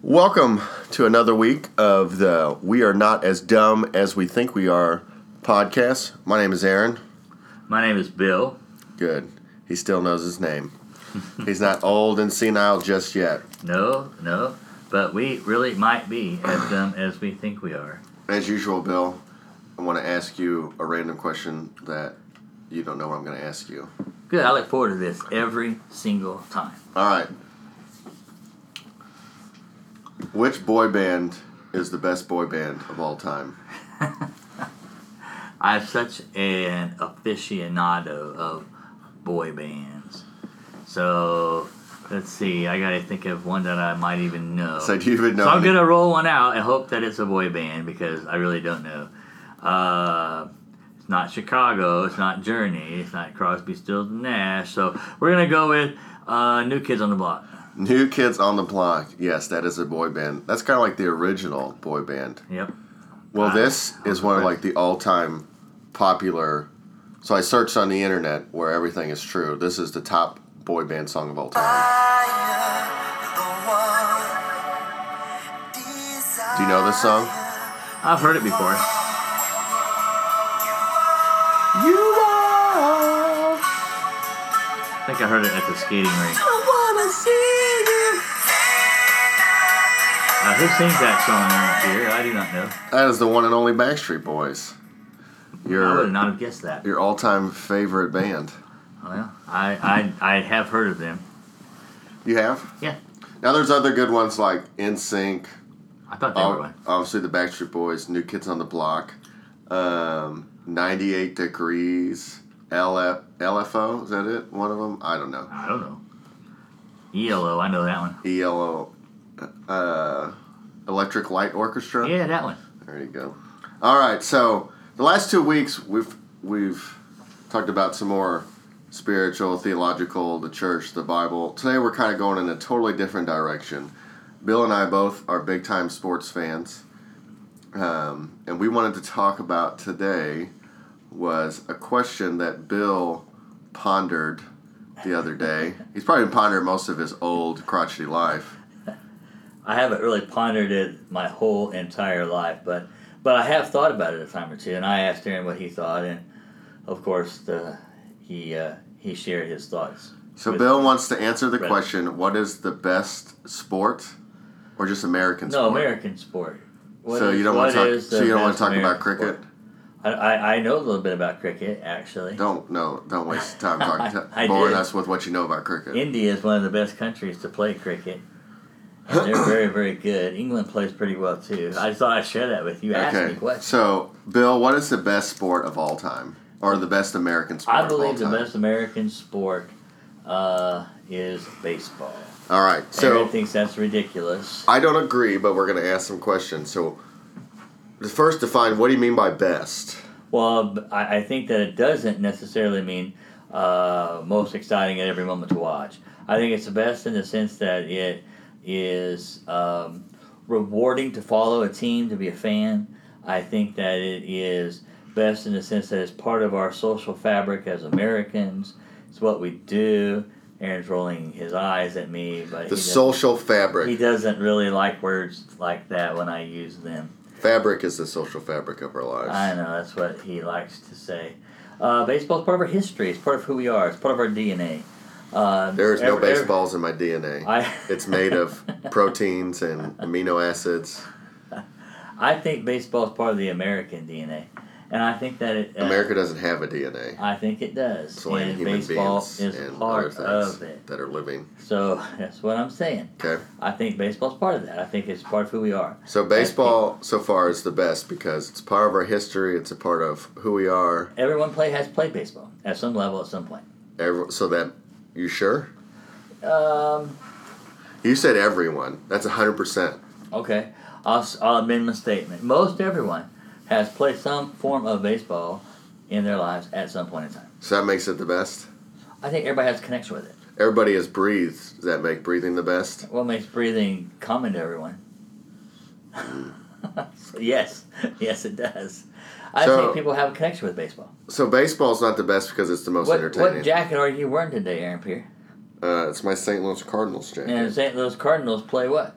Welcome to another week of the We Are Not As Dumb As We Think We Are podcast. My name is Aaron. My name is Bill. Good. He still knows his name. He's not old and senile just yet. No, no, but we really might be as dumb as we think we are. As usual, Bill, I want to ask you a random question that you don't know what I'm going to ask you. Good. I look forward to this every single time. All right. Which boy band is the best boy band of all time? I'm such an aficionado of boy bands. So let's see. I got to think of one that I might even know. So do you even know? So I'm any- gonna roll one out and hope that it's a boy band because I really don't know. Uh, it's not Chicago. It's not Journey. It's not Crosby, Stills and Nash. So we're gonna go with uh, New Kids on the Block. New Kids on the Block. Yes, that is a boy band. That's kind of like the original boy band. Yep. Well, this is one of like the all-time popular. So I searched on the internet where everything is true. This is the top boy band song of all time. Do you know this song? I've heard it before. You are. I think I heard it at the skating rink. Uh, who sings that song around here? I do not know. That is the one and only Backstreet Boys. I would Your not have guessed that. your all-time favorite band. Well, I, I, I have heard of them. You have? Yeah. Now there's other good ones like NSYNC. I thought they were one. obviously the Backstreet Boys, New Kids on the Block, um, 98 Degrees, LF, LFO, is that it? One of them? I don't know. I don't know. ELO, I know that one. ELO, uh, Electric Light Orchestra. Yeah, that one. There you go. All right, so the last two weeks we've we've talked about some more spiritual, theological, the church, the Bible. Today we're kind of going in a totally different direction. Bill and I both are big time sports fans, um, and we wanted to talk about today was a question that Bill pondered the other day. He's probably been pondering most of his old crotchety life. I haven't really pondered it my whole entire life, but but I have thought about it a time or two, and I asked Aaron what he thought, and of course the, he uh, he shared his thoughts. So Bill wants to answer the question: What is the best sport, or just American No, sport? American sport. What so is- you don't want to talk. So you don't want to talk about cricket. sport? I, I, I know a little bit about cricket, actually. Don't no. Don't waste time talking. I boring did. us with what you know about cricket. India is one of the best countries to play cricket. They're very, very good. England plays pretty well too. I just thought I'd share that with you. Ask me okay. questions. So Bill, what is the best sport of all time, or the best American sport? I of all believe the time? best American sport uh, is baseball. All right. So, So thinks that's ridiculous. I don't agree, but we're going to ask some questions. So first, define what do you mean by best? Well, I think that it doesn't necessarily mean uh, most exciting at every moment to watch. I think it's the best in the sense that it is um, rewarding to follow a team, to be a fan. I think that it is best in the sense that it's part of our social fabric as Americans. It's what we do. Aaron's rolling his eyes at me, but The social fabric. He doesn't really like words like that when I use them. Fabric is the social fabric of our lives. I know that's what he likes to say. Uh, baseball is part of our history. It's part of who we are. It's part of our DNA. Uh, There is no every- every- baseballs in my DNA. I It's made of proteins and amino acids. I think baseball is part of the American DNA, and I think that it. Uh, America doesn't have a DNA. I think it does. It's only and human baseball beings is and part other things of it. that are living. So that's what I'm saying. Okay. I think baseball's part of that. I think it's part of who we are. So baseball so far is the best because it's part of our history. It's a part of who we are. Everyone play has played baseball at some level at some point. Every, so that you sure? Um, You said everyone. That's hundred percent. Okay, I'll, I'll amend my statement. Most everyone has played some form of baseball in their lives at some point in time. So that makes it the best. I think everybody has a connection with it. Everybody has breathed. Does that make breathing the best? What makes breathing common to everyone? So, yes, yes, it does. I So- think people have a connection with baseball. So baseball's not the best because it's the most What, entertaining. what jacket are you wearing today, Aaron Pierre? uh, it's my St. Louis Cardinals jacket. And St. Louis Cardinals play what?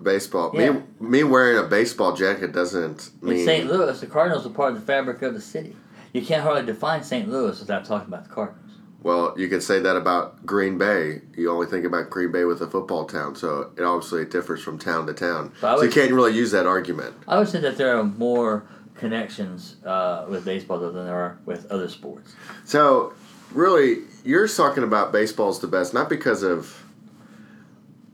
baseball. Yeah. Me, me wearing a baseball jacket doesn't In mean. St. Louis, the Cardinals are part of the fabric of the city. You can't hardly define St. Louis without talking about the Cardinals. Well, you could say that about Green Bay. You only think about Green Bay with a football town, so it obviously differs from town to town. But So you can't really use that argument. I would say that there are more connections uh, with baseball than there are with other sports. So, really, you're talking about baseball's the best, not because of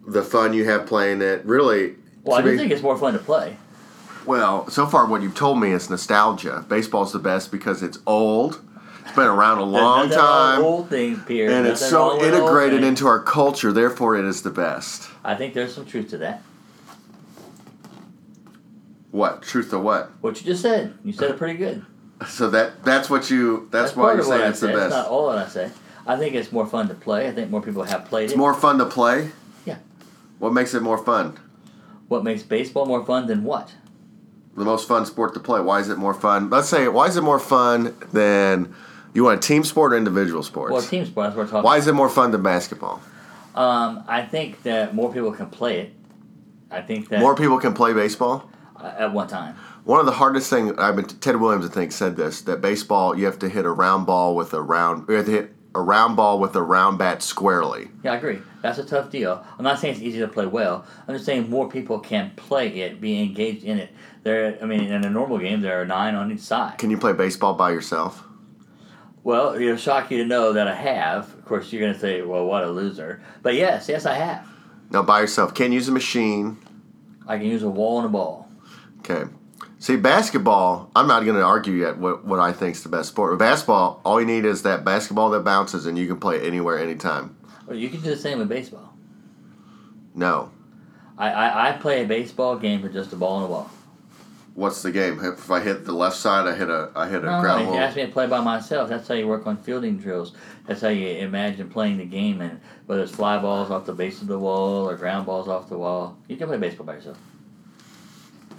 the fun you have playing it. Really, Well, I do me- think it's more fun to play. Well, so far what you've told me is nostalgia. Baseball's the best because it's old. It's been around a long There's nothing wrong with time, Old thing, Pierre. and it's so integrated into our culture. Therefore, it is the best. I think there's some truth to that. What truth or what? What you just said, you said it pretty good. So that that's what you. That's, why you're saying it's the best. It's not all that I say. I think it's more fun to play. I think more people have played It's it. more fun to play. Yeah. What makes it more fun? What makes baseball more fun than what? The most fun sport to play. Why is it more fun? Let's say, why is it more fun than you want a team sport or individual sports? Well, team sport. That's what we're talking. why is it more fun than basketball? Um, I think that more people can play it. I think that More people can play baseball. Uh, at one time. One of the hardest thing I've been Ted Williams I think said this that baseball you have to hit a round ball with a round you have to hit a round ball with a round bat squarely. Yeah, I agree. That's a tough deal. I'm not saying it's easy to play well. I'm just saying more people can play it, be engaged in it. There, I mean, in a normal game, there are nine on each side. Can you play baseball by yourself? Well, it'll shock you to know that I have. Of course, you're going to say, "Well, what a loser!" But yes, yes, I have. Now, by yourself. Can't use a machine. I can use a wall and a ball. Okay. See, basketball, I'm not going to argue yet what, what I think is the best sport. With basketball, all you need is that basketball that bounces and you can play anywhere, anytime. Well, you can do the same with baseball. No. I, I, I play a baseball game for just a ball and a ball. What's the game? If I hit the left side, I hit a I hit a No, no, ground if you ball. ask me to play by myself, that's how you work on fielding drills. That's how you imagine playing the game, and whether it's fly balls off the base of the wall or ground balls off the wall, you can play baseball by yourself.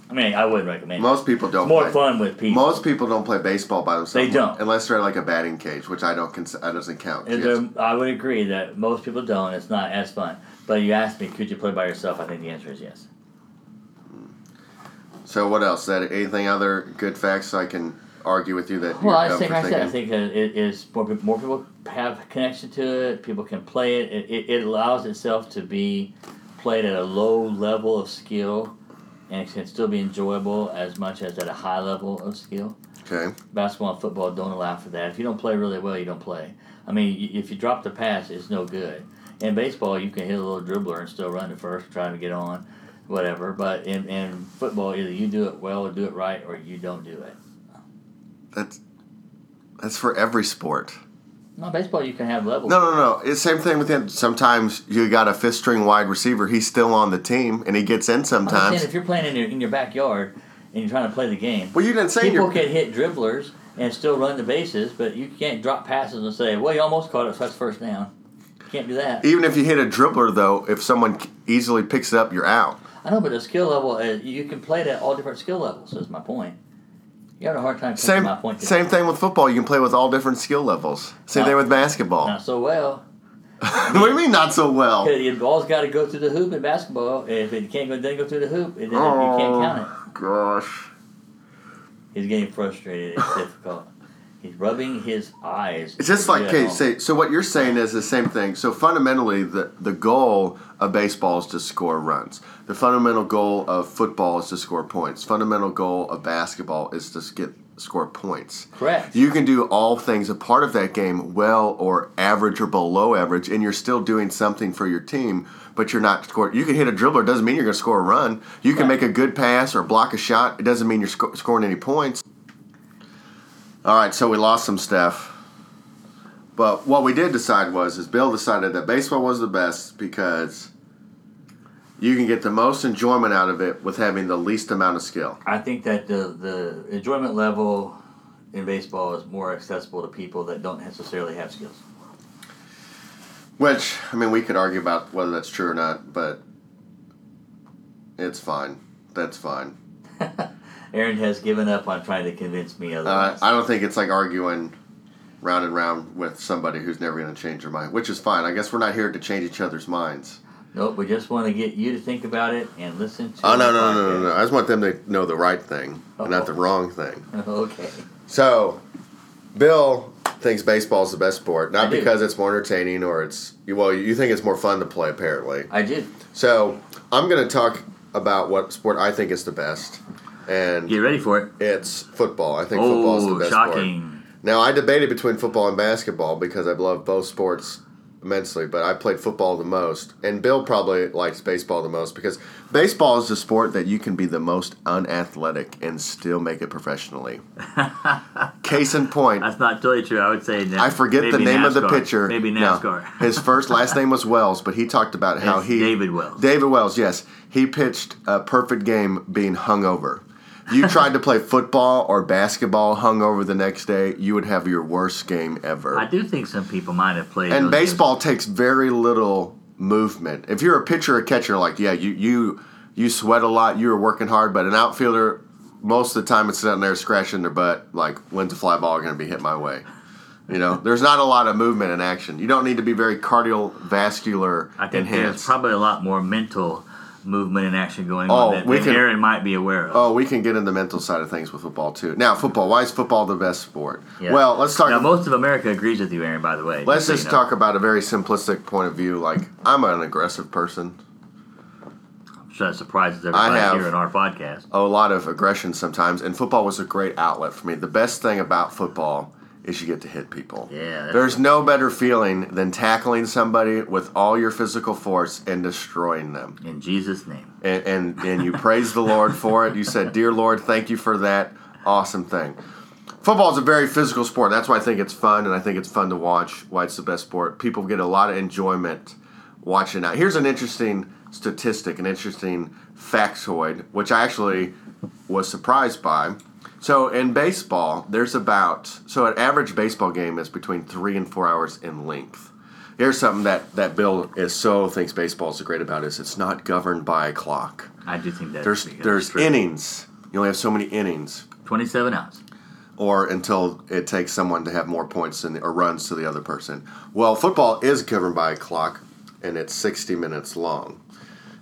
I mean, I wouldn't recommend. it. Most people don't It's more play. fun with people. Most people don't play baseball by themselves. They don't. unless they're like a batting cage, which I don't cons- that doesn't count. I would agree that most people don't. It's not as fun. But you asked me, could you play by yourself? I think the answer is yes. Hmm. So what else? That anything other good facts I can argue with you that? Well, I think I said I think that it is more more people have connection to it. People can play it. It, it. it allows itself to be played at a low level of skill, and it can still be enjoyable as much as at a high level of skill. Okay. Basketball and football don't allow for that. If you don't play really well, you don't play. I mean, if you drop the pass, it's no good. In baseball, you can hit a little dribbler and still run to first, trying to get on, whatever. But in, in football, either you do it well or do it right, or you don't do it. That's that's for every sport. No, baseball, you can have levels. No, no, no. It's the same thing with him. Sometimes you got a fifth string wide receiver. He's still on the team, and he gets in I'm sometimes. if you're playing in your, in your backyard and you're trying to play the game, Well, you didn't say people can hit dribblers and still run the bases, but you can't drop passes and say, "Well, you almost caught it, so that's first down." You can't do that. Even if you hit a dribbler, though, if someone easily picks it up, you're out. I know, but the skill level, uh, you can play it at all different skill levels. Is my point. You had a hard time Same my point. same thing with football. You can play with all different skill levels. Same No. thing with basketball. Not so well. what do you mean not so well? The ball's got to go through the hoop in basketball. If it can't go, doesn't go through the hoop, then you can't oh, count it. Oh, Gosh. He's getting frustrated. It's difficult. He's rubbing his eyes. It's just like okay, say so what you're saying is the same thing. So fundamentally the the goal of baseball is to score runs. The fundamental goal of football is to score points. Fundamental goal of basketball is to get score points. Correct. You can do all things a part of that game well or average or below average and you're still doing something for your team, but you're not scoring. You can hit a dribbler, it doesn't mean you're going to score a run. You can Right. make a good pass or block a shot, it doesn't mean you're sco- scoring any points. All right, so we lost some stuff. But what we did decide was is Bill decided that baseball was the best because you can get the most enjoyment out of it with having the least amount of skill. I think that the the enjoyment level in baseball is more accessible to people that don't necessarily have skills. Which I mean, we could argue about whether that's true or not, but it's fine. That's fine. Aaron has given up on trying to convince me Uh, otherwise. I don't think it's like arguing round and round with somebody who's never going to change their mind, which is fine. I guess we're not here to change each other's minds. Nope, we just want to get you to think about it and listen to. Oh no no no no no! I just want them to know the right thing, and not the wrong thing. Okay. So, Bill thinks baseball is the best sport, not because it's more entertaining or it's well, you think it's more fun to play apparently. I did. So, I'm going to talk about what sport I think is the best, and Get ready for it. it's football. I think football is the Oh, best sport. shocking. Now, I debated between football and basketball because I love both sports immensely, but I played football the most. And Bill probably likes baseball the most because baseball is the sport that you can be the most unathletic and still make it professionally. Case in point, That's not totally true. I would say that I forget the name of the pitcher. Maybe No. NASCAR. His first last name was Wells, but he talked about how It's he David Wells. David Wells, yes, he pitched a perfect game being hungover. You tried to play football or basketball hungover the next day, you would have your worst game ever. I do think some people might have played. and those games. baseball takes very little movement. If you're a pitcher or catcher, like yeah, you you you sweat a lot, you are working hard, but an outfielder, most of the time, it's sitting there scratching their butt, like when's a fly ball going to be hit my way? You know, there's not a lot of movement and action. You don't need to be very cardiovascular I think there's probably a lot more mental movement and action going Oh, on that, we than can- Aaron might be aware of. Oh, we can get in the mental side of things with football too. Now, football. Why is football the best sport? Yeah. Well, let's talk. Now, most of America agrees with you, Aaron. By the way, let's so you just talk about a very simplistic point of view. Like, I'm an aggressive person. I'm sure that surprises everybody here in our podcast. a lot of aggression sometimes, and football was a great outlet for me. The best thing about football is you get to hit people. Yeah, There's no better feeling than tackling somebody with all your physical force and destroying them. In Jesus' name. And and, and you praise the Lord for it. You said, "Dear Lord, thank you for that awesome thing." Football is a very physical sport. That's why I think it's fun, and I think it's fun to watch. Why it's the best sport. People get a lot of enjoyment watching that. Here's an interesting statistic, an interesting factoid, which I actually was surprised by. So in baseball, there's about so an average baseball game is between three and four hours in length. Here's something that that Bill is so thinks baseball is great about is it's not governed by a clock. I do think that There's there's innings. You only have so many innings, 27 outs. or until it takes someone to have more points than or runs to the other person. Well, football is governed by a clock, and it's 60 minutes long.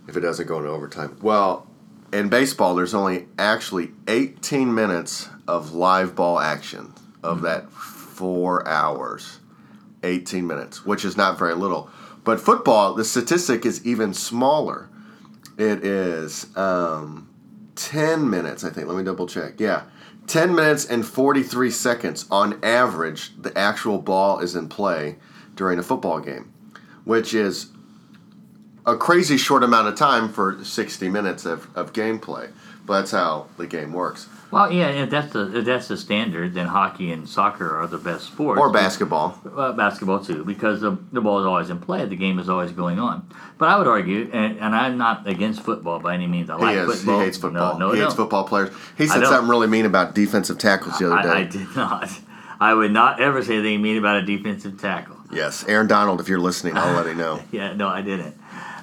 If it doesn't go into overtime, well, in baseball, there's only actually 18 minutes of live ball action of that four hours. 18 minutes, which is not very little. But football, the statistic is even smaller. It is um, 10 minutes, I think. Let me double check. Yeah. 10 minutes and 43 seconds on average, the actual ball is in play during a football game, which is a crazy short amount of time for 60 minutes of, of gameplay. But that's how the game works. Well, yeah, if that's the if that's the standard, then hockey and soccer are the best sports. Or basketball. Uh, basketball too, because the, the ball is always in play, the game is always going on. But I would argue, and, and I'm not against football by any means. I like he is. football. He hates football. No, no, he hates football players. He said something really mean about defensive tackles the other day. I, I did not. I would not ever say anything mean about a defensive tackle. Yes, Aaron Donald, if you're listening, I'll let him know. Yeah, no, I didn't.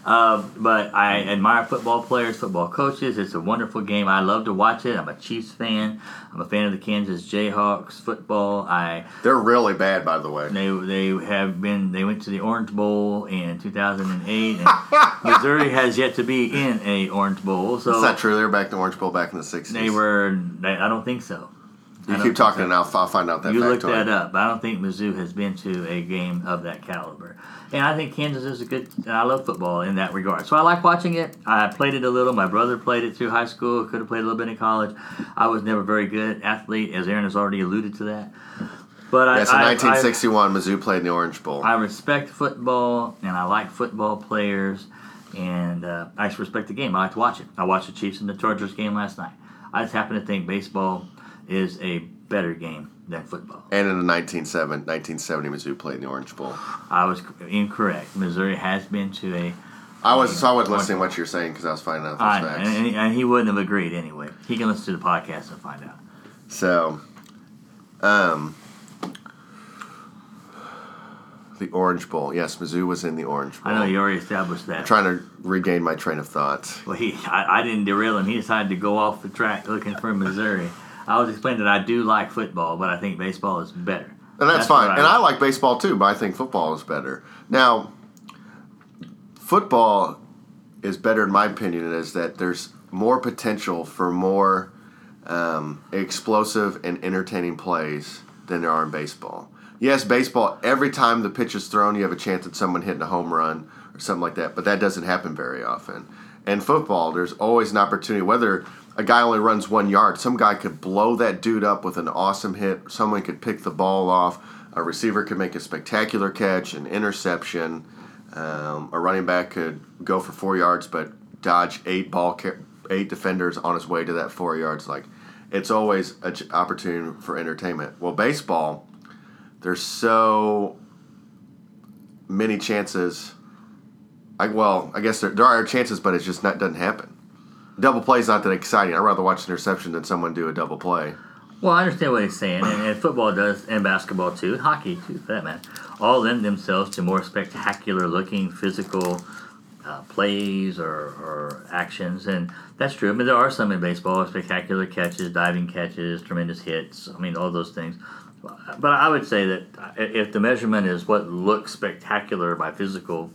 Um, but I admire football players, football coaches. It's a wonderful game. I love to watch it. I'm a Chiefs fan. I'm a fan of the Kansas Jayhawks football. I They're really bad, by the way. they they have been they went to the Orange Bowl in 2008, and Missouri has yet to be in a Orange Bowl. So That's not true. They were back in the Orange Bowl back in the 60s. they were. I don't think so. You keep talking, and I'll, I'll find out that You look factoid. that up. I don't think Mizzou has been to a game of that caliber. And I think Kansas is a good. I love football in that regard. So I like watching it. I played it a little. My brother played it through high school. Could have played a little bit in college. I was never very good athlete, as Aaron has already alluded to that. But I, Yes, in I, 1961, Mizzou played in the Orange Bowl. I, I respect football, and I like football players, and uh, I respect the game. I like to watch it. I watched the Chiefs and the Chargers game last night. I just happen to think baseball is a better game than football. and in the 1970, 1970, Mizzou played in the Orange Bowl. I was incorrect. Missouri has been to a. I was so I wasn't listening to what you're saying because I was finding out those I facts. and, and he wouldn't have agreed anyway. He can listen to the podcast and find out. So, um, the Orange Bowl. Yes, Mizzou was in the Orange Bowl. I know you already established that. I'm trying to regain my train of thought. Well, he, I, I didn't derail him. He decided to go off the track looking for Missouri. I was explaining that I do like football, but I think baseball is better. And that's, what fine. and I like baseball too, but I think football is better. Now, football is better in my opinion is that there's more potential for more um, explosive and entertaining plays than there are in baseball. Yes, baseball, every time the pitch is thrown, you have a chance at someone hitting a home run or something like that, but that doesn't happen very often. And football, there's always an opportunity, whether a guy only runs one yard, some guy could blow that dude up with an awesome hit, someone could pick the ball off, a receiver could make a spectacular catch, an interception, um, a running back could go for four yards but dodge eight ball eight defenders on his way to that four yards. Like, it's always an opportunity for entertainment. Well, baseball, there's so many chances. I well, I guess there, there are chances, but it just not doesn't happen. Double play is not that exciting. I'd rather watch an interception than someone do a double play. Well, I understand what he's saying, and, and, football does, and basketball too, hockey too, for that matter, all lend themselves to more spectacular looking physical uh, plays or, or actions, and that's true. I mean, there are some in baseball, spectacular catches, diving catches, tremendous hits. I mean, all those things. But I would say that if the measurement is what looks spectacular by physical,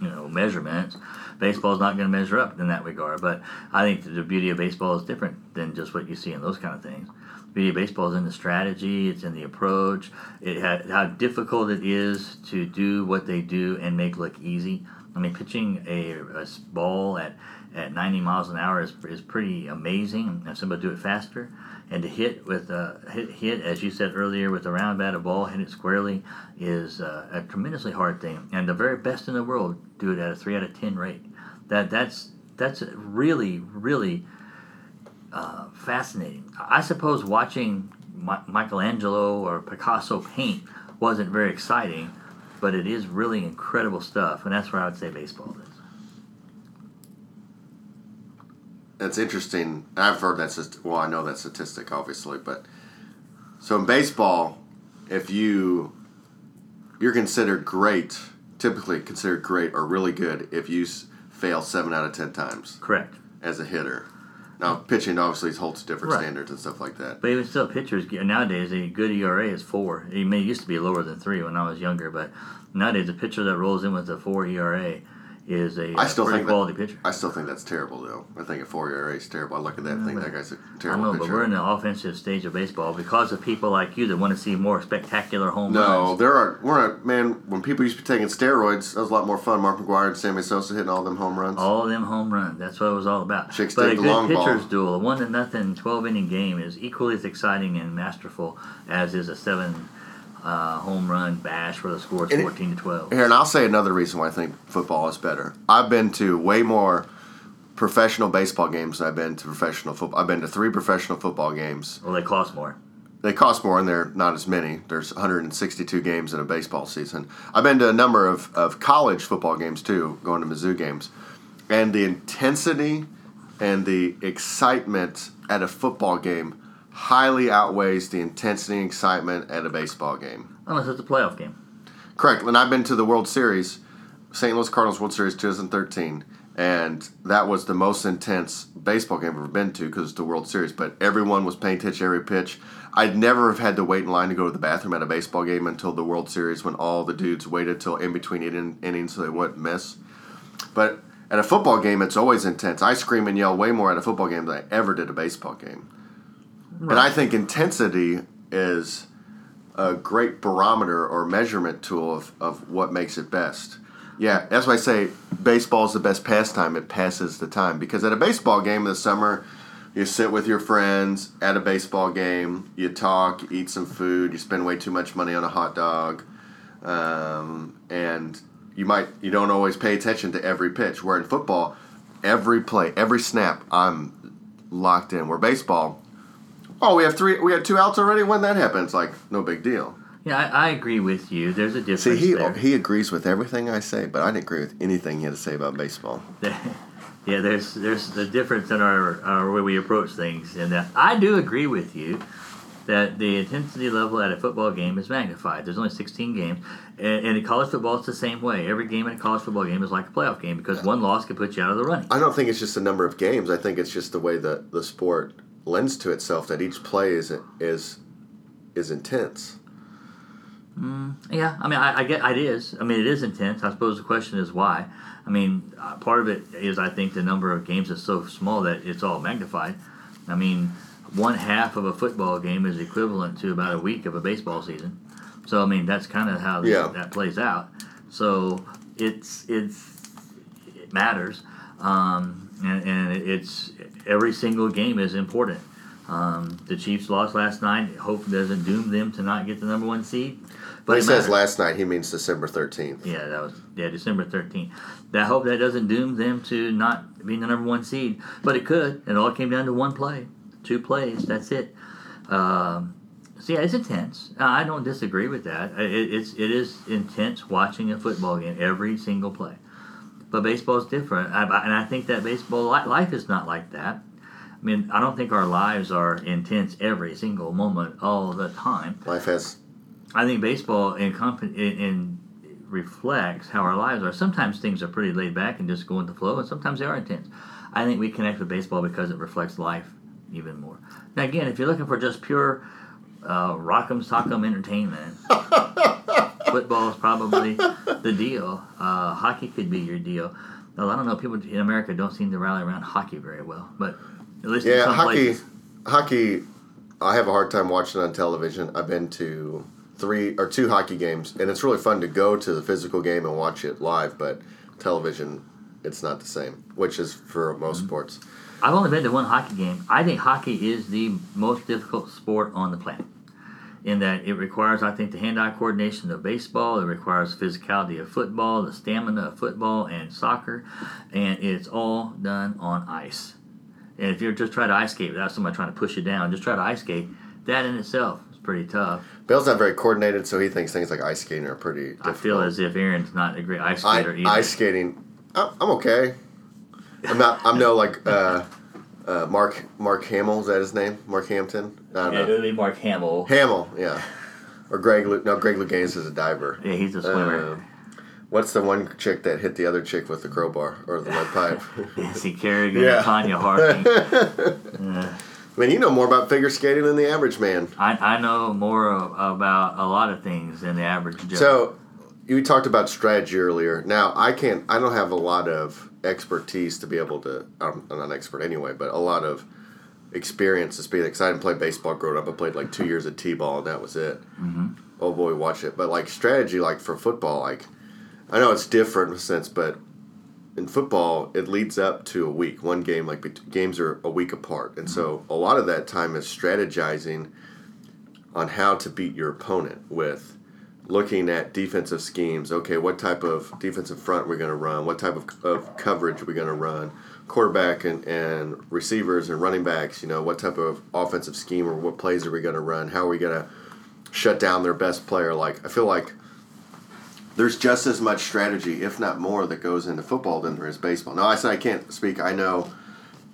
you know, measurements, baseball is not going to measure up in that regard. But I think the beauty of baseball is different than just what you see in those kind of things. The beauty of baseball is in the strategy, it's in the approach, it had, how difficult it is to do what they do and make look easy. I mean, pitching a, a ball at, at 90 miles an hour is, is pretty amazing, and somebody do it faster. And to hit with a hit, hit, as you said earlier, with a round bat of ball, hit it squarely, is uh, a tremendously hard thing. And the very best in the world do it at a three out of ten rate. That that's that's really really uh, fascinating. I suppose watching Michelangelo or Picasso paint wasn't very exciting but it is really incredible stuff, and that's where I would say baseball is. That's interesting. I've heard that. Well, I know that statistic, obviously, but so in baseball, if you you're considered great, typically considered great or really good if you fail seven out of ten times. Correct. As a hitter. Now, pitching obviously holds different right. standards and stuff like that. But even still, pitchers nowadays a good ERA is four. It may used to be lower than three when I was younger, but nowadays a pitcher that rolls in with a four ERA is a I still think quality that, pitcher. I still think that's terrible, though. I think a four ERA is terrible. I look at that and think that guy's a terrible. I know, pitcher. but we're in the offensive stage of baseball because of people like you that want to see more spectacular home no, runs. No, there are. We're a, man. When people used to be taking steroids, that was a lot more fun. Mark McGwire and Sammy Sosa hitting all them home runs. All them home runs. That's what it was all about. Chicks but a good pitcher's ball. duel, a one to nothing, twelve inning game, is equally as exciting and masterful as is a seven uh, home run bash where the score is 14 to 12. Here, and I'll say another reason why I think football is better. I've been to way more professional baseball games than I've been to professional football. I've been to three professional football games. Well, they cost more. They cost more, and they're not as many. There's 162 games in a baseball season. I've been to a number of, of college football games too, going to Mizzou games. And the intensity and the excitement at a football game highly outweighs the intensity and excitement at a baseball game. Unless it's a playoff game. Correct. And I've been to the World Series, St. Louis Cardinals World Series 2013, and that was the most intense baseball game I've ever been to because it's the World Series. But everyone was paying attention every pitch. I'd never have had to wait in line to go to the bathroom at a baseball game until the World Series when all the dudes waited till in between innings so they wouldn't miss. But at a football game, it's always intense. I scream and yell way more at a football game than I ever did a baseball game. Right. And I think intensity is a great barometer or measurement tool of, of what makes it best. Yeah, that's why I say baseball is the best pastime. It passes the time because at a baseball game this summer, you sit with your friends at a baseball game, you talk, eat some food, you spend way too much money on a hot dog, um, and you might you don't always pay attention to every pitch. Where in football, every play, every snap, I'm locked in. Where baseball, oh, we have three, we have two outs already. When that happens, like no big deal. Yeah, I, I agree with you. There's a difference. See, he there. he agrees with everything I say, but I didn't agree with anything he had to say about baseball. yeah, there's there's the difference in our, our way we approach things, and uh, I do agree with you that the intensity level at a football game is magnified. There's only 16 games, and, and in college football, it's the same way. Every game in a college football game is like a playoff game because one loss could put you out of the running. I don't think it's just the number of games. I think it's just the way that the sport lends to itself that each play is is is intense. Yeah, I mean, I, I get it is. I mean, it is intense. I suppose the question is why. I mean, uh, part of it is I think the number of games is so small that it's all magnified. I mean, one half of a football game is equivalent to about a week of a baseball season. So I mean, that's kind of how Yeah. that plays out. So it's it's it matters, um, and, and it's every single game is important. Um, the Chiefs lost last night. Hope doesn't doom them to not get the number one seed. But When he says last night, he means December 13th. Yeah, that was yeah December thirteenth. That hope that doesn't doom them to not being the number one seed, but it could. It all came down to one play, two plays. That's it. Um, so yeah, it's intense. I don't disagree with that. It, it's it is intense watching a football game every single play. But baseball's different, I, and I think that baseball life is not like that. I mean, I don't think our lives are intense every single moment all the time. Life has. I think baseball in, in, in reflects how our lives are. Sometimes things are pretty laid back and just go with the flow, and sometimes they are intense. I think we connect with baseball because it reflects life even more. Now, again, if you're looking for just pure uh, rock'em sock'em entertainment, football is probably the deal. Uh, hockey could be your deal. Well, I don't know. People in America don't seem to rally around hockey very well, but at least in Yeah, some hockey. places. Hockey. I have a hard time watching on television. I've been to three or two hockey games, and it's really fun to go to the physical game and watch it live. But television, it's not the same, which is for most Mm-hmm. sports. I've only been to one hockey game. I think hockey is the most difficult sport on the planet. In that it requires, I think, the hand-eye coordination of baseball. It requires physicality of football, the stamina of football and soccer, and it's all done on ice. And if you're just trying to ice skate without somebody trying to push you down, just try to ice skate. That in itself is pretty tough. Bill's not very coordinated, so he thinks things like ice skating are pretty. Difficult. I feel as if Aaron's not a great ice I, skater either. ice skating. I'm I'm okay. I'm not. I'm no like uh, uh, Mark Mark Hamill. Is that his name? Mark Hampton. I don't yeah, it know. would be Mark Hamill. Hamill. Yeah. Or Greg. Lu- No, Greg Louganis is a diver. Yeah, he's a swimmer. Um, what's the one chick that hit the other chick with the crowbar or the lead pipe? Nancy Kerrigan, Yeah. Tonya Harding. I mean, you know more about figure skating than the average man. I, I know more about a lot of things than the average Joe. So, you talked about strategy earlier. Now, I can't. I don't have a lot of expertise to be able to. I'm, not an expert anyway, but a lot of experience to speak. Because I didn't play baseball growing up. I played like two years of t-ball, and that was it. Mm-hmm. Oh boy, watch it. But like strategy, like for football, like I know it's different in a sense, but in football, it leads up to a week. One game, like games are a week apart, and so a lot of that time is strategizing on how to beat your opponent with looking at defensive schemes. Okay, what type of defensive front we're going to run? What type of, of coverage we're going to run? Quarterback and, and receivers and running backs. You know, what type of offensive scheme or what plays are we going to run? How are we going to shut down their best player? Like I feel like there's just as much strategy, if not more, that goes into football than there is baseball. Now, I said I can't speak. I know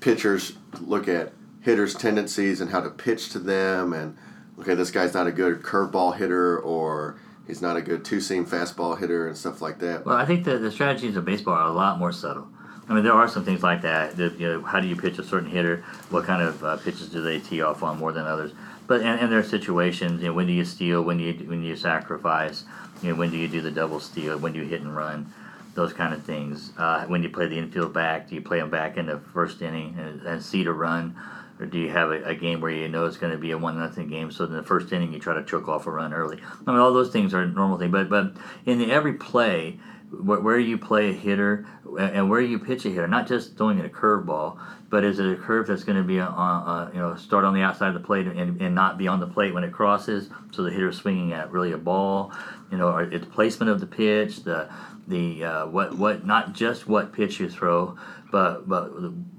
pitchers look at hitters' tendencies and how to pitch to them, and okay, this guy's not a good curveball hitter, or he's not a good two-seam fastball hitter, and stuff like that. well, I think the, the strategies of baseball are a lot more subtle. I mean, there are some things like that. you know, how do you pitch a certain hitter? What kind of uh, pitches do they tee off on more than others? But and, and there are situations. You know, when do you steal? When do you when do you sacrifice? You know, when do you do the double steal? When do you hit and run? Those kind of things. Uh, when do you play the infield back? Do you play them back in the first inning and, and see to run? Or do you have a, a game where you know it's going to be a one nothing game? So in the first inning you try to choke off a run early. I mean, all those things are normal thing. But but in the, every play, where, you play a hitter and where you pitch a hitter, not just throwing it a curveball, but is it a curve that's going to be on, uh, you know, start on the outside of the plate and, and not be on the plate when it crosses, so the hitter's swinging at really a ball, you know, or it's placement of the pitch, the the uh, what what not just what pitch you throw, but but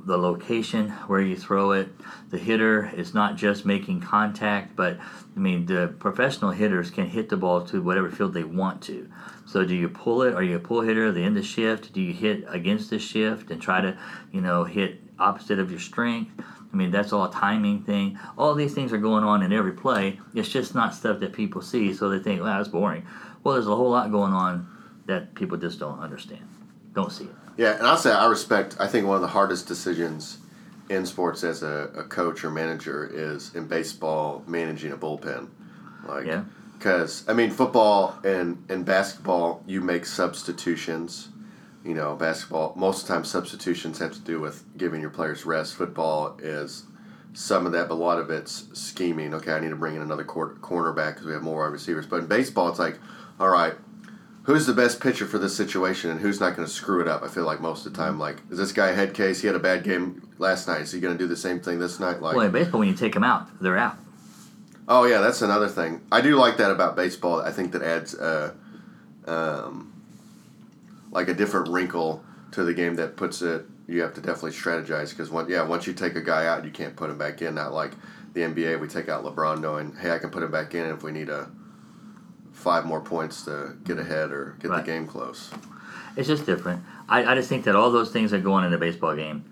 the, location where you throw it. The hitter is not just making contact, but I mean the professional hitters can hit the ball to whatever field they want to. So do you pull it? Are you a pull hitter the end of shift? Do you hit against the shift and try to, you know, hit opposite of your strength? I mean, that's all a timing thing. All these things are going on in every play. It's just not stuff that people see, so they think, "Wow, that's boring." Well, there's a whole lot going on that people just don't understand, don't see it. Yeah, and I'll say I respect. I think one of the hardest decisions in sports as a, a coach or manager is in baseball managing a bullpen. Like, Yeah. Because I mean, football and and basketball, you make substitutions. You know, basketball most of the time substitutions have to do with giving your players rest. Football is some of that, but a lot of it's scheming. Okay, I need to bring in another quarter, cornerback because we have more wide receivers. But in baseball, it's like, all right, who's the best pitcher for this situation and who's not going to screw it up? I feel like most of the time, like, is this guy a head case? He had a bad game last night. Is he going to do the same thing this night? Like, Well, in baseball, when you take them out, they're out. Oh yeah, that's another thing. I do like that about baseball. I think that adds uh, um, like a different wrinkle to the game that puts it. You have to definitely strategize because one, yeah, once you take a guy out, you can't put him back in. Not like the NBA, we take out LeBron knowing, hey, I can put him back in if we need a five more points to get ahead or get Right. the game close. It's just different. I, I just think that all those things that go on in a baseball game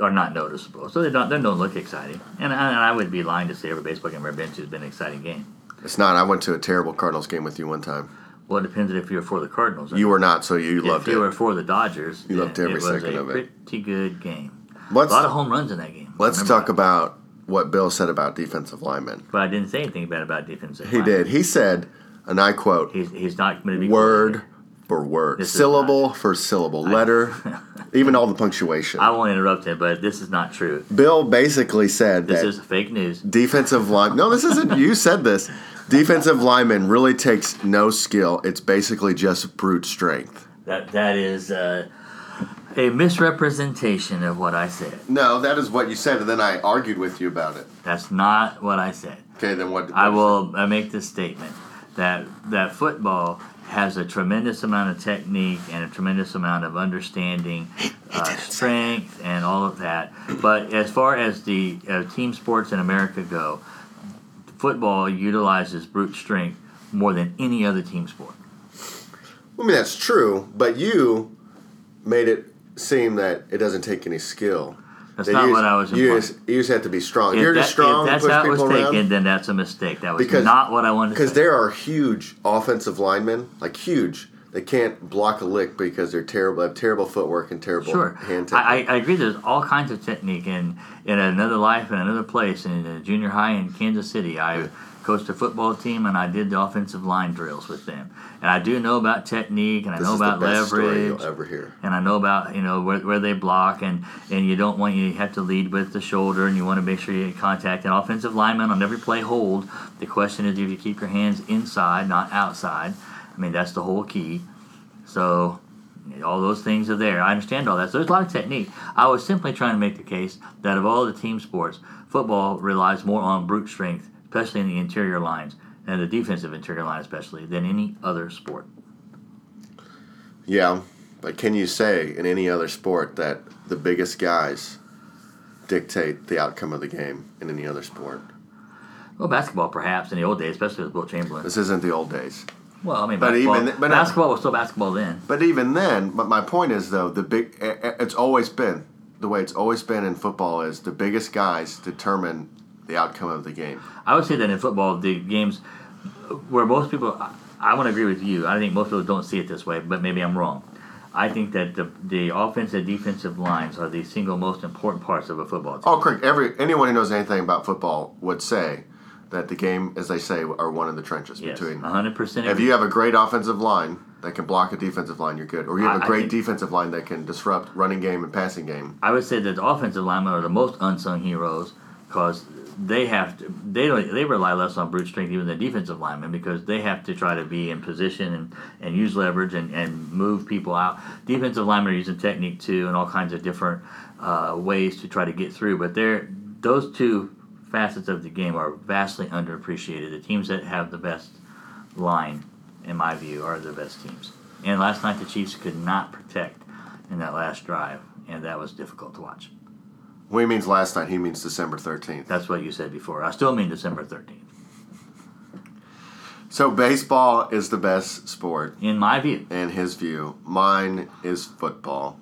are not noticeable. So they don't they don't look exciting. And I, and I would be lying to say every baseball game I've ever been to has been an exciting game. It's not. I went to a terrible Cardinals game with you one time. Well, it depends if you're for the Cardinals. You were not, so you if loved you it. were for the Dodgers, You loved every it was second a of it. Pretty good game. Let's a lot of home runs in that game. let's talk that. about what Bill said about defensive linemen. But I didn't say anything bad about defensive. He line. did. He said, and I quote, He's, he's not going to be word for word, This is syllable for syllable, letter, even all the punctuation. I won't interrupt him, but this is not true. Bill basically said that This is fake news. defensive line. No, this isn't. You said this. Defensive lineman really takes no skill. It's basically just brute strength. That that is uh, a misrepresentation of what I said. No, that is what you said, and then I argued with you about it. That's not what I said. Okay, then what? I will uh, make this statement that that football has a tremendous amount of technique and a tremendous amount of understanding, uh, strength, and all of that. But as far as the uh, team sports in America go, football utilizes brute strength more than any other team sport. I mean, that's true, but you made it seem that it doesn't take any skill. That's That not you what just- I was You implying. just, you just have to be strong. If you're that- just strong, if that's how it was people taken, then that's a mistake. That was Because- not what I wanted to Because there are huge offensive linemen, like huge. They can't block a lick because they're terrible, have terrible footwork and terrible Sure, hand technique. I, I agree. There's all kinds of technique in in another life, in another place, in junior high in Kansas City. I coached a football team, and I did the offensive line drills with them. And I do know about technique, and I this know is about the best story leverage, you'll ever hear. and I know about you know where, where they block, and and you don't want you have to lead with the shoulder, and you want to make sure you get contact. And offensive lineman on every play hold. The question is if you keep your hands inside, not outside. I mean that's the whole key. So all those things are there. I understand all that. So there's a lot of technique. I was simply trying to make the case that of all the team sports, football relies more on brute strength, especially in the interior lines and the defensive interior line, especially than any other sport. Yeah, but can you say in any other sport that the biggest guys dictate the outcome of the game in any other sport? Well, basketball perhaps in the old days, especially with Wilt Chamberlain. This isn't the old days. Well, I mean, But basketball, even- but- basketball was still basketball then. But even then, but my point is though, the big it's always been the way it's always been in football is the biggest guys determine the outcome of the game. I would say that in football, the games where most people, I, I want to agree with you. I think most people don't see it this way, but maybe I'm wrong. I think that the, the offensive defensive lines are the single most important parts of a football team. Oh, correct. Every anyone who knows anything about football would say that the game, as they say, are won in the trenches yes, between. 100%. If you have a great offensive line that can block a defensive line, you're good. Or you have I- a great defensive line that can disrupt running game and passing game. I would say that the offensive linemen are the most unsung heroes because they have to, they don't, they rely less on brute strength even than defensive linemen because they have to try to be in position and, and use leverage and, and move people out. Defensive linemen are using technique too and all kinds of different uh, ways to try to get through. But they're those two facets of the game are vastly underappreciated. The teams that have the best line, in my view, are the best teams. And last night the Chiefs could not protect in that last drive, and that was difficult to watch. When he means last night, he means December 13th. That's what you said before. I still mean December 13th. So baseball is the best sport In my view, in his view. Mine is football.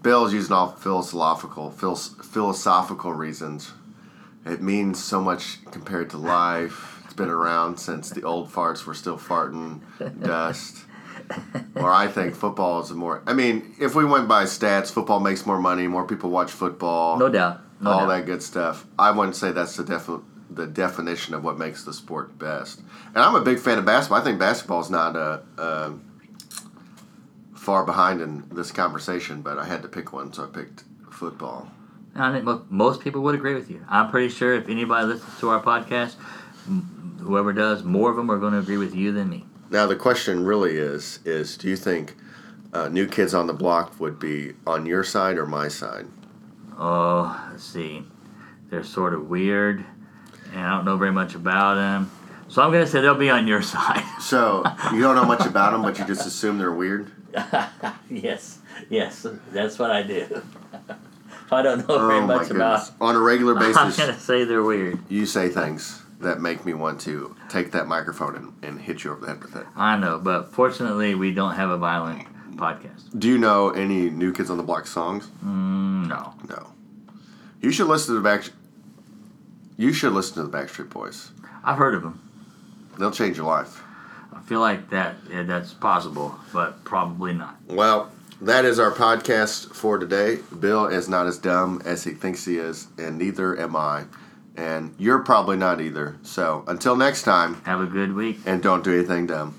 Bill's using all philosophical philosophical reasons. It means so much compared to life. It's been around since the old farts were still farting dust. Or I think football is more. I mean, if we went by stats, football makes more money. More people watch football. no doubt. No all doubt. that good stuff. I wouldn't say that's the defi- the definition of what makes the sport best. And I'm a big fan of basketball. I think basketball is not uh, uh, far behind in this conversation, but I had to pick one, so I picked football. And I think mo- most people would agree with you. I'm pretty sure if anybody listens to our podcast, m- whoever does, more of them are going to agree with you than me. Now the question really is: is do you think uh, New Kids on the Block would be on your side or my side? Oh, let's see. They're sort of weird, and I don't know very much about them. So I'm going to say they'll be on your side. So you don't know much about them, but you just assume they're weird. yes, yes, that's what I do. I don't know very Oh much about. On a regular basis, I'm to say they're weird. you say things that make me want to take that microphone and, and hit you over the head with it. I know, but fortunately, we don't have a violent podcast. Do you know any New Kids on the Block songs? Mm, no. No. You should listen to the back. You should listen to the Backstreet Boys. I've heard of them. They'll change your life. I feel like that yeah, that's possible, but probably not. Well, that is our podcast for today. Bill is not as dumb as he thinks he is, and neither am I. And you're probably not either. So until next time, Have a good week. and don't do anything dumb.